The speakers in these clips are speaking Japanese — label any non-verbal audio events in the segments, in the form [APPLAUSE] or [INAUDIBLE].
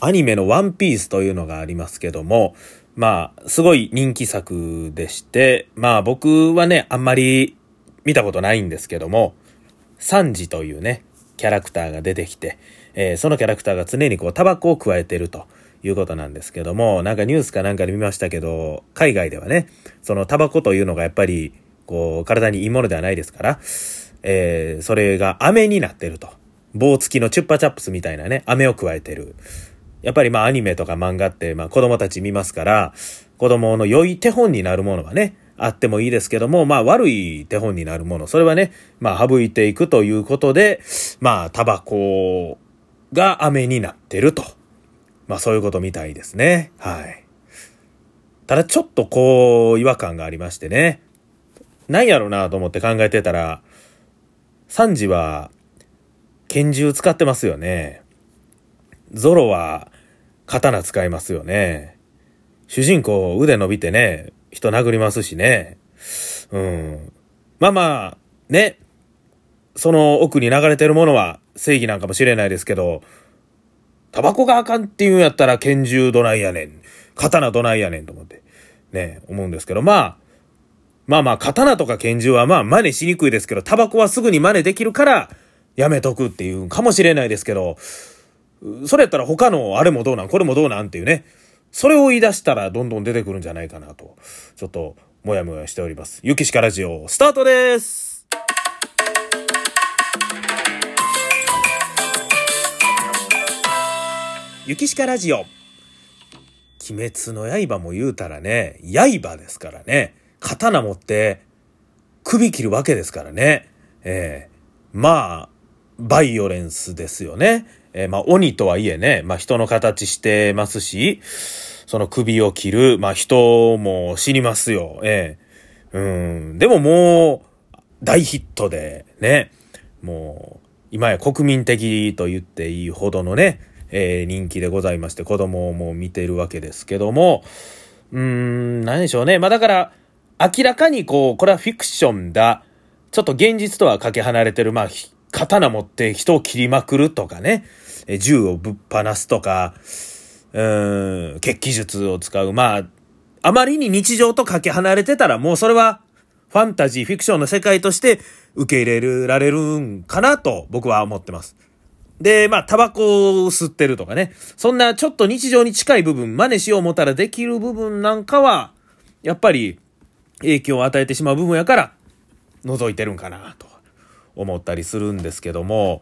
アニメのワンピースというのがありますけども、まあ、すごい人気作でして、まあ僕はね、あんまり見たことないんですけども、サンジというね、キャラクターが出てきて、えー、そのキャラクターが常にこうタバコを加えてるということなんですけども、なんかニュースかなんかで見ましたけど、海外ではね、そのタバコというのがやっぱり、こう、体にいいものではないですから、えー、それが飴になってると。棒付きのチュッパチャップスみたいなね、飴を加えてる。やっぱりまあアニメとか漫画ってまあ子供たち見ますから、子供の良い手本になるものがね、あってもいいですけども、まあ悪い手本になるもの、それはね、まあ省いていくということで、まあタバコが飴になってると。まあそういうことみたいですね。はい。ただちょっとこう違和感がありましてね。何やろなと思って考えてたら、サンジは拳銃使ってますよね。ゾロは刀使いますよね。主人公腕伸びてね、人殴りますしね。うん。まあまあ、ね。その奥に流れてるものは正義なんかもしれないですけど、タバコがあかんっていうんやったら拳銃どないやねん。刀どないやねんと思って。ね、思うんですけど、まあ、まあまあ、刀とか拳銃はまあ真似しにくいですけど、タバコはすぐに真似できるから、やめとくっていうかもしれないですけど、それやったら他のあれもどうなん？これもどうなん？っていうね。それを言い出したらどんどん出てくるんじゃないかなと、ちょっともやもやしております。ゆきしかラジオ、スタートですゆきしかラジオ。鬼滅の刃も言うたらね、刃ですからね。刀持って首切るわけですからね。ええー、まあ、バイオレンスですよね。えー、まあ、鬼とはいえね、まあ、人の形してますし、その首を切る、まあ、人も死にますよ。ええー、うん。でももう、大ヒットで、ね、もう、今や国民的と言っていいほどのね、えー、人気でございまして、子供も見てるわけですけども、うーん、何でしょうね。まあ、だから、明らかにこう、これはフィクションだ。ちょっと現実とはかけ離れてる、まあ、刀持って人を切りまくるとかね。銃をぶっ放すとか、うーん、血気術を使う。まあ、あまりに日常とかけ離れてたらもうそれはファンタジー、フィクションの世界として受け入れられるんかなと僕は思ってます。で、まあ、タバコを吸ってるとかね。そんなちょっと日常に近い部分、真似しよう思ったらできる部分なんかは、やっぱり影響を与えてしまう部分やから、覗いてるんかなと思ったりするんですけども、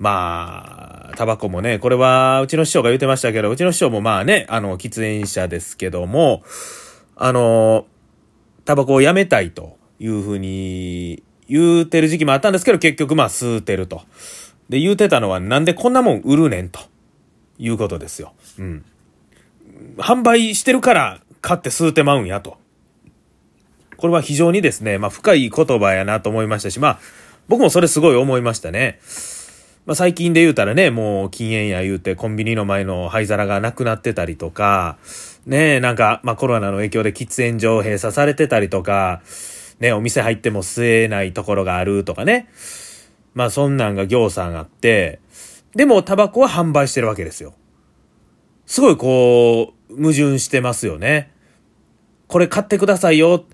まあ、タバコもね、これはうちの師匠が言ってましたけど、うちの師匠もまあね、あの、喫煙者ですけども、あの、タバコをやめたいというふうに言うてる時期もあったんですけど、結局まあ吸うてると。で、言うてたのはなんでこんなもん売るねんということですよ。うん。販売してるから買って吸うてまうんやと。これは非常にですね、まあ深い言葉やなと思いましたし、まあ僕もそれすごい思いましたね。まあ、最近で言うたらね、もう禁煙や言うてコンビニの前の灰皿がなくなってたりとか、ねなんか、まあ、コロナの影響で喫煙所閉鎖されてたりとか、ね、お店入っても吸えないところがあるとかね。まあ、そんなんが行さんあって、でもタバコは販売してるわけですよ。すごいこう、矛盾してますよね。これ買ってくださいよ。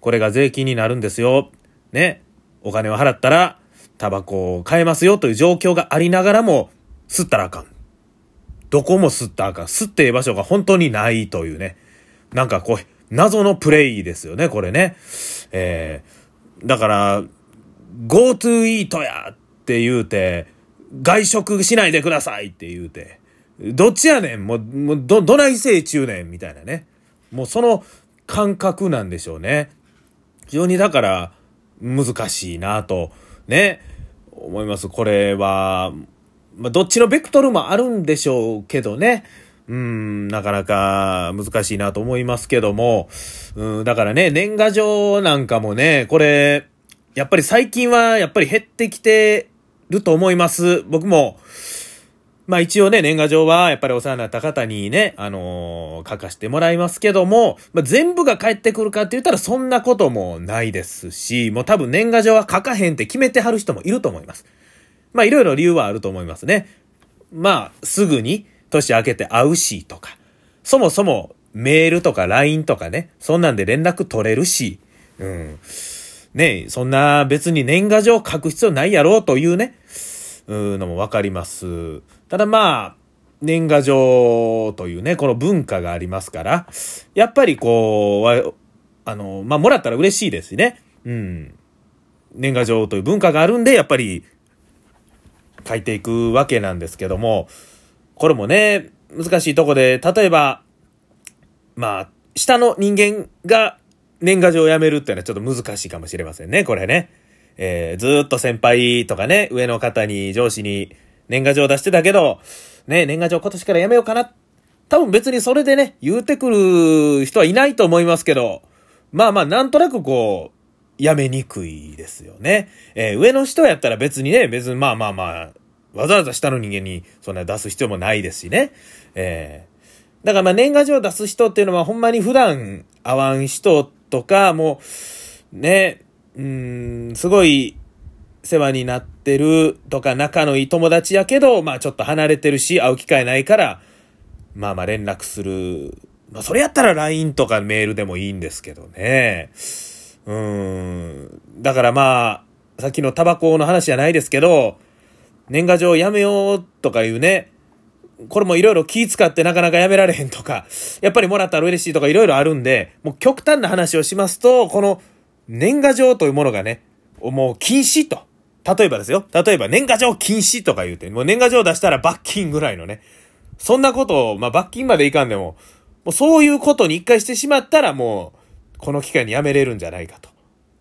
これが税金になるんですよ。ね。お金を払ったら、タバコを買えますよという状況がありながらも、吸ったらあかん。どこも吸ったらあかん。吸っていい場所が本当にないというね。なんかこう、謎のプレイですよね、これね。えー、だから、GoTo イートやって言うて、外食しないでくださいって言うて、どっちやねん？もう、もうど、どないせい中年みたいなね。もうその感覚なんでしょうね。非常にだから難しいなとね、思います。これは、まあ、どっちのベクトルもあるんでしょうけどね。うん、なかなか難しいなと思いますけども、うん、だからね、年賀状なんかもね、これ、やっぱり最近はやっぱり減ってきてると思います。僕も、まあ一応ね、年賀状はやっぱりお世話になった方にね、あのー、書かしてもらいますけども、まあ、全部が返ってくるかって言ったらそんなこともないですし、もう多分年賀状は書かへんって決めてはる人もいると思います。まあいろいろ理由はあると思いますね。まあ、すぐに年明けて会うしとか、そもそもメールとか LINE とかね、そんなんで連絡取れるし、うん。ねそんな別に年賀状書く必要ないやろうというね、うのもわかります。ただまあ、年賀状というね、この文化がありますから、やっぱりこう、あの、まあ、もらったら嬉しいですしね。うん。年賀状という文化があるんで、やっぱり書いていくわけなんですけども、これもね、難しいとこで、例えば、まあ、下の人間が年賀状をやめるっていうのはちょっと難しいかもしれませんね、これね。えー、ずっと先輩とかね、上の方に、上司に年賀状出してたけど、ね、年賀状今年からやめようかな。多分別にそれでね、言うてくる人はいないと思いますけど、まあまあ、なんとなくこう、やめにくいですよね。えー、上の人やったら別にね、別にまあまあまあ、わざわざ下の人間にそんな出す必要もないですしね。えー、だからまあ年賀状出す人っていうのはほんまに普段会わん人とか、もう、ね、うん、すごい世話になってるとか仲のいい友達やけど、まあちょっと離れてるし、会う機会ないから、まあまあ連絡する。まあそれやったら LINE とかメールでもいいんですけどね。うん。だからまあ、さっきのタバコの話じゃないですけど、年賀状やめようとかいうね、これもいろいろ気使ってなかなかやめられへんとか、やっぱりもらったら嬉しいとかいろいろあるんで、もう極端な話をしますと、この年賀状というものがね、もう禁止と。例えばですよ。例えば年賀状禁止とか言うて、もう年賀状出したら罰金ぐらいのね。そんなことを、まあ罰金までいかんでも、もうそういうことに一回してしまったらもう、この機会にやめれるんじゃないかと。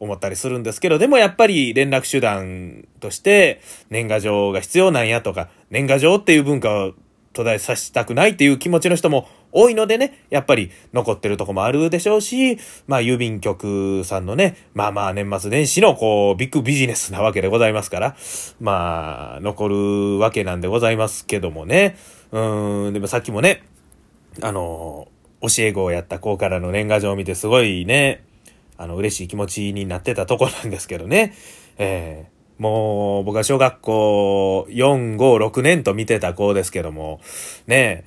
思ったりするんですけど、でもやっぱり連絡手段として年賀状が必要なんやとか、年賀状っていう文化を途絶えさせたくないっていう気持ちの人も多いのでね、やっぱり残ってるとこもあるでしょうし、まあ郵便局さんのね、まあまあ年末年始のこうビッグビジネスなわけでございますから、まあ残るわけなんでございますけどもね。うん、でもさっきもね、あの、教え子をやった子からの年賀状を見てすごいね、あの、嬉しい気持ちになってたとこなんですけどね。えー、もう、僕は小学校4、5、6年と見てた子ですけども、ね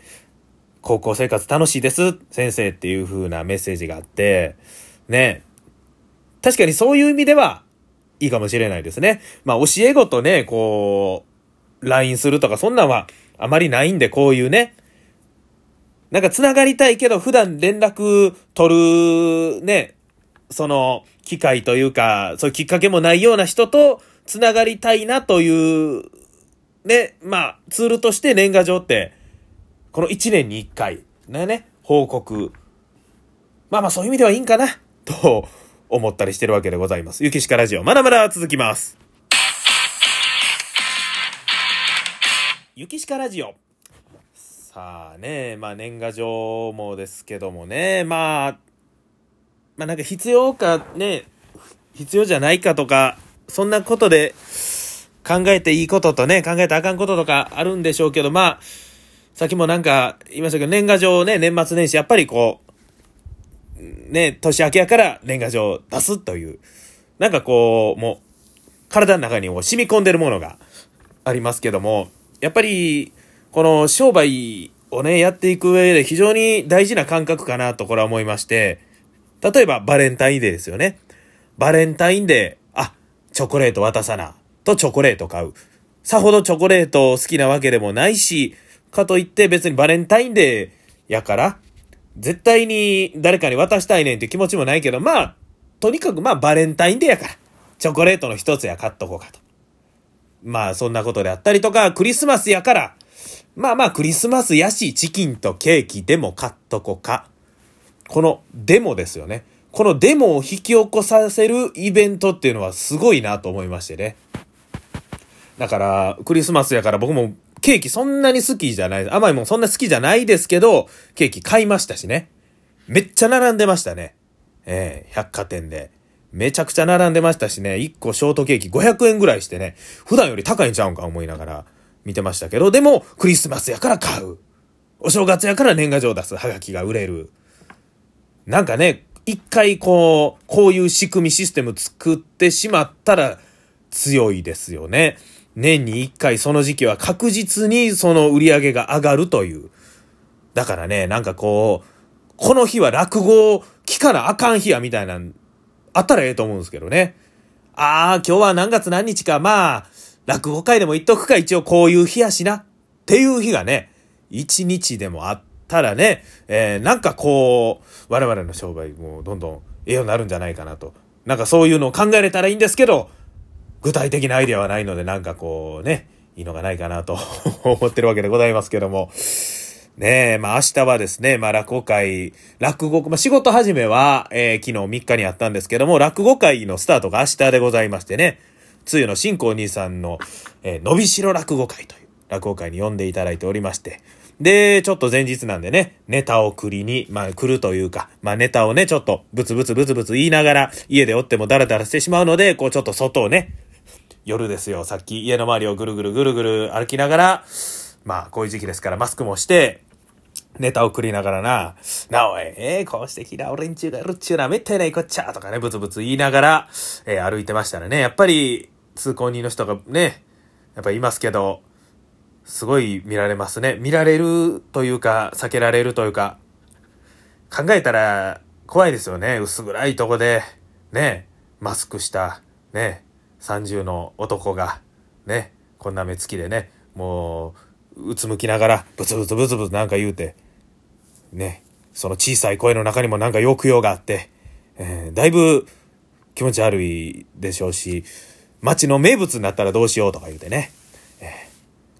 高校生活楽しいです、先生っていう風なメッセージがあって、ね。確かにそういう意味ではいいかもしれないですね。まあ、教え子とね、こう、LINE するとか、そんなんはあまりないんで、こういうね、なんか繋がりたいけど、普段連絡取るね、その、機会というか、そういうきっかけもないような人と繋がりたいなという、ね、まあ、ツールとして年賀状って、この1年に1回、ね、ね、報告。まあまあそういう意味ではいいんかな、[LAUGHS] と思ったりしてるわけでございます。ゆきしかラジオ、まだまだ続きます。ゆきしかラジオ。さあね、まあ年賀状もですけどもね、まあ、まあなんか必要かね、必要じゃないかとか、そんなことで考えていいこととね、考えてあかんこととかあるんでしょうけど、まあ、さっきもなんか言いましたけど、年賀状ね、年末年始、やっぱりこう、ね、年明けやから年賀状出すという、なんかこう、もう、体の中にも染み込んでるものがありますけども、やっぱり、この商売をね、やっていく上で非常に大事な感覚かなとこれは思いまして、例えばバレンタインデーですよね。バレンタインデー、あ、チョコレート渡さな、とチョコレート買う。さほどチョコレート好きなわけでもないし、かといって別にバレンタインデーやから、絶対に誰かに渡したいねんって気持ちもないけど、まあ、とにかくまあバレンタインデーやから、チョコレートの一つや買っとこうかと。まあそんなことであったりとか、クリスマスやから、まあまあクリスマスやし、チキンとケーキでも買っとこか。このデモですよね。このデモを引き起こさせるイベントっていうのはすごいなと思いましてね。だから、クリスマスやから僕もケーキそんなに好きじゃない、甘いもんそんな好きじゃないですけど、ケーキ買いましたしね。めっちゃ並んでましたね。ええー、百貨店で。めちゃくちゃ並んでましたしね、1個ショートケーキ500円ぐらいしてね、普段より高いんちゃうんか思いながら見てましたけど、でも、クリスマスやから買う。お正月やから年賀状出す。はがきが売れる。なんかね、一回こう、こういう仕組みシステム作ってしまったら強いですよね。年に一回その時期は確実にその売り上げが上がるという。だからね、なんかこう、この日は落語を聞かなあかん日やみたいな、あったらええと思うんですけどね。ああ、今日は何月何日か、まあ、落語会でも言っとくか、一応こういう日やしな。っていう日がね、一日でもあったらね、えー、なんかこう、我々の商売もどんどんええようになるんじゃないかなと。なんかそういうのを考えれたらいいんですけど、具体的なアイデアはないので、なんかこうね、いいのがないかなと [LAUGHS] 思ってるわけでございますけども。ねえ、まあ明日はですね、まあ落語会、落語、まあ仕事始めは、えー、昨日3日にあったんですけども、落語会のスタートが明日でございましてね、つゆの新光兄さんの、えー、伸びしろ落語会という落語会に呼んでいただいておりまして、で、ちょっと前日なんでね、ネタを繰りに、まあ来るというか、まあネタをね、ちょっとブツブツブツブツ言いながら、家でおってもダラダラしてしまうので、こうちょっと外をね、夜ですよ、さっき家の周りをぐるぐるぐるぐる歩きながら、まあこういう時期ですからマスクもして、ネタを送りながらな、なおい、えー、こうしてきな俺んちゅうがいるっちゅうな、めったいないこっちゃとかね、ブツブツ言いながら、えー、歩いてましたらね、やっぱり、通行人の人がね、やっぱいますけど、すごい見られますね。見られるというか、避けられるというか、考えたら怖いですよね。薄暗いとこで、ね、マスクした、ね、30の男が、ね、こんな目つきでね、もう、うつむきながら、ブツブツブツブツなんか言うて、ね、その小さい声の中にもなんか抑揚があって、えー、だいぶ気持ち悪いでしょうし、街の名物になったらどうしようとか言うてね、えー、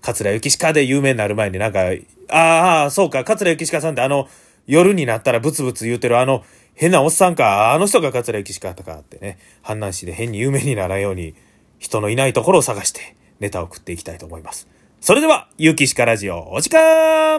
桂幸鹿で有名になる前になんか、ああ、そうか、桂幸鹿さんってあの、夜になったらブツブツ言うてるあの、変なおっさんか、あの人が桂幸鹿とかってね、阪南市で変に有名にならんように、人のいないところを探して、ネタを送っていきたいと思います。それでは、ゆうきしかラジオ、お時間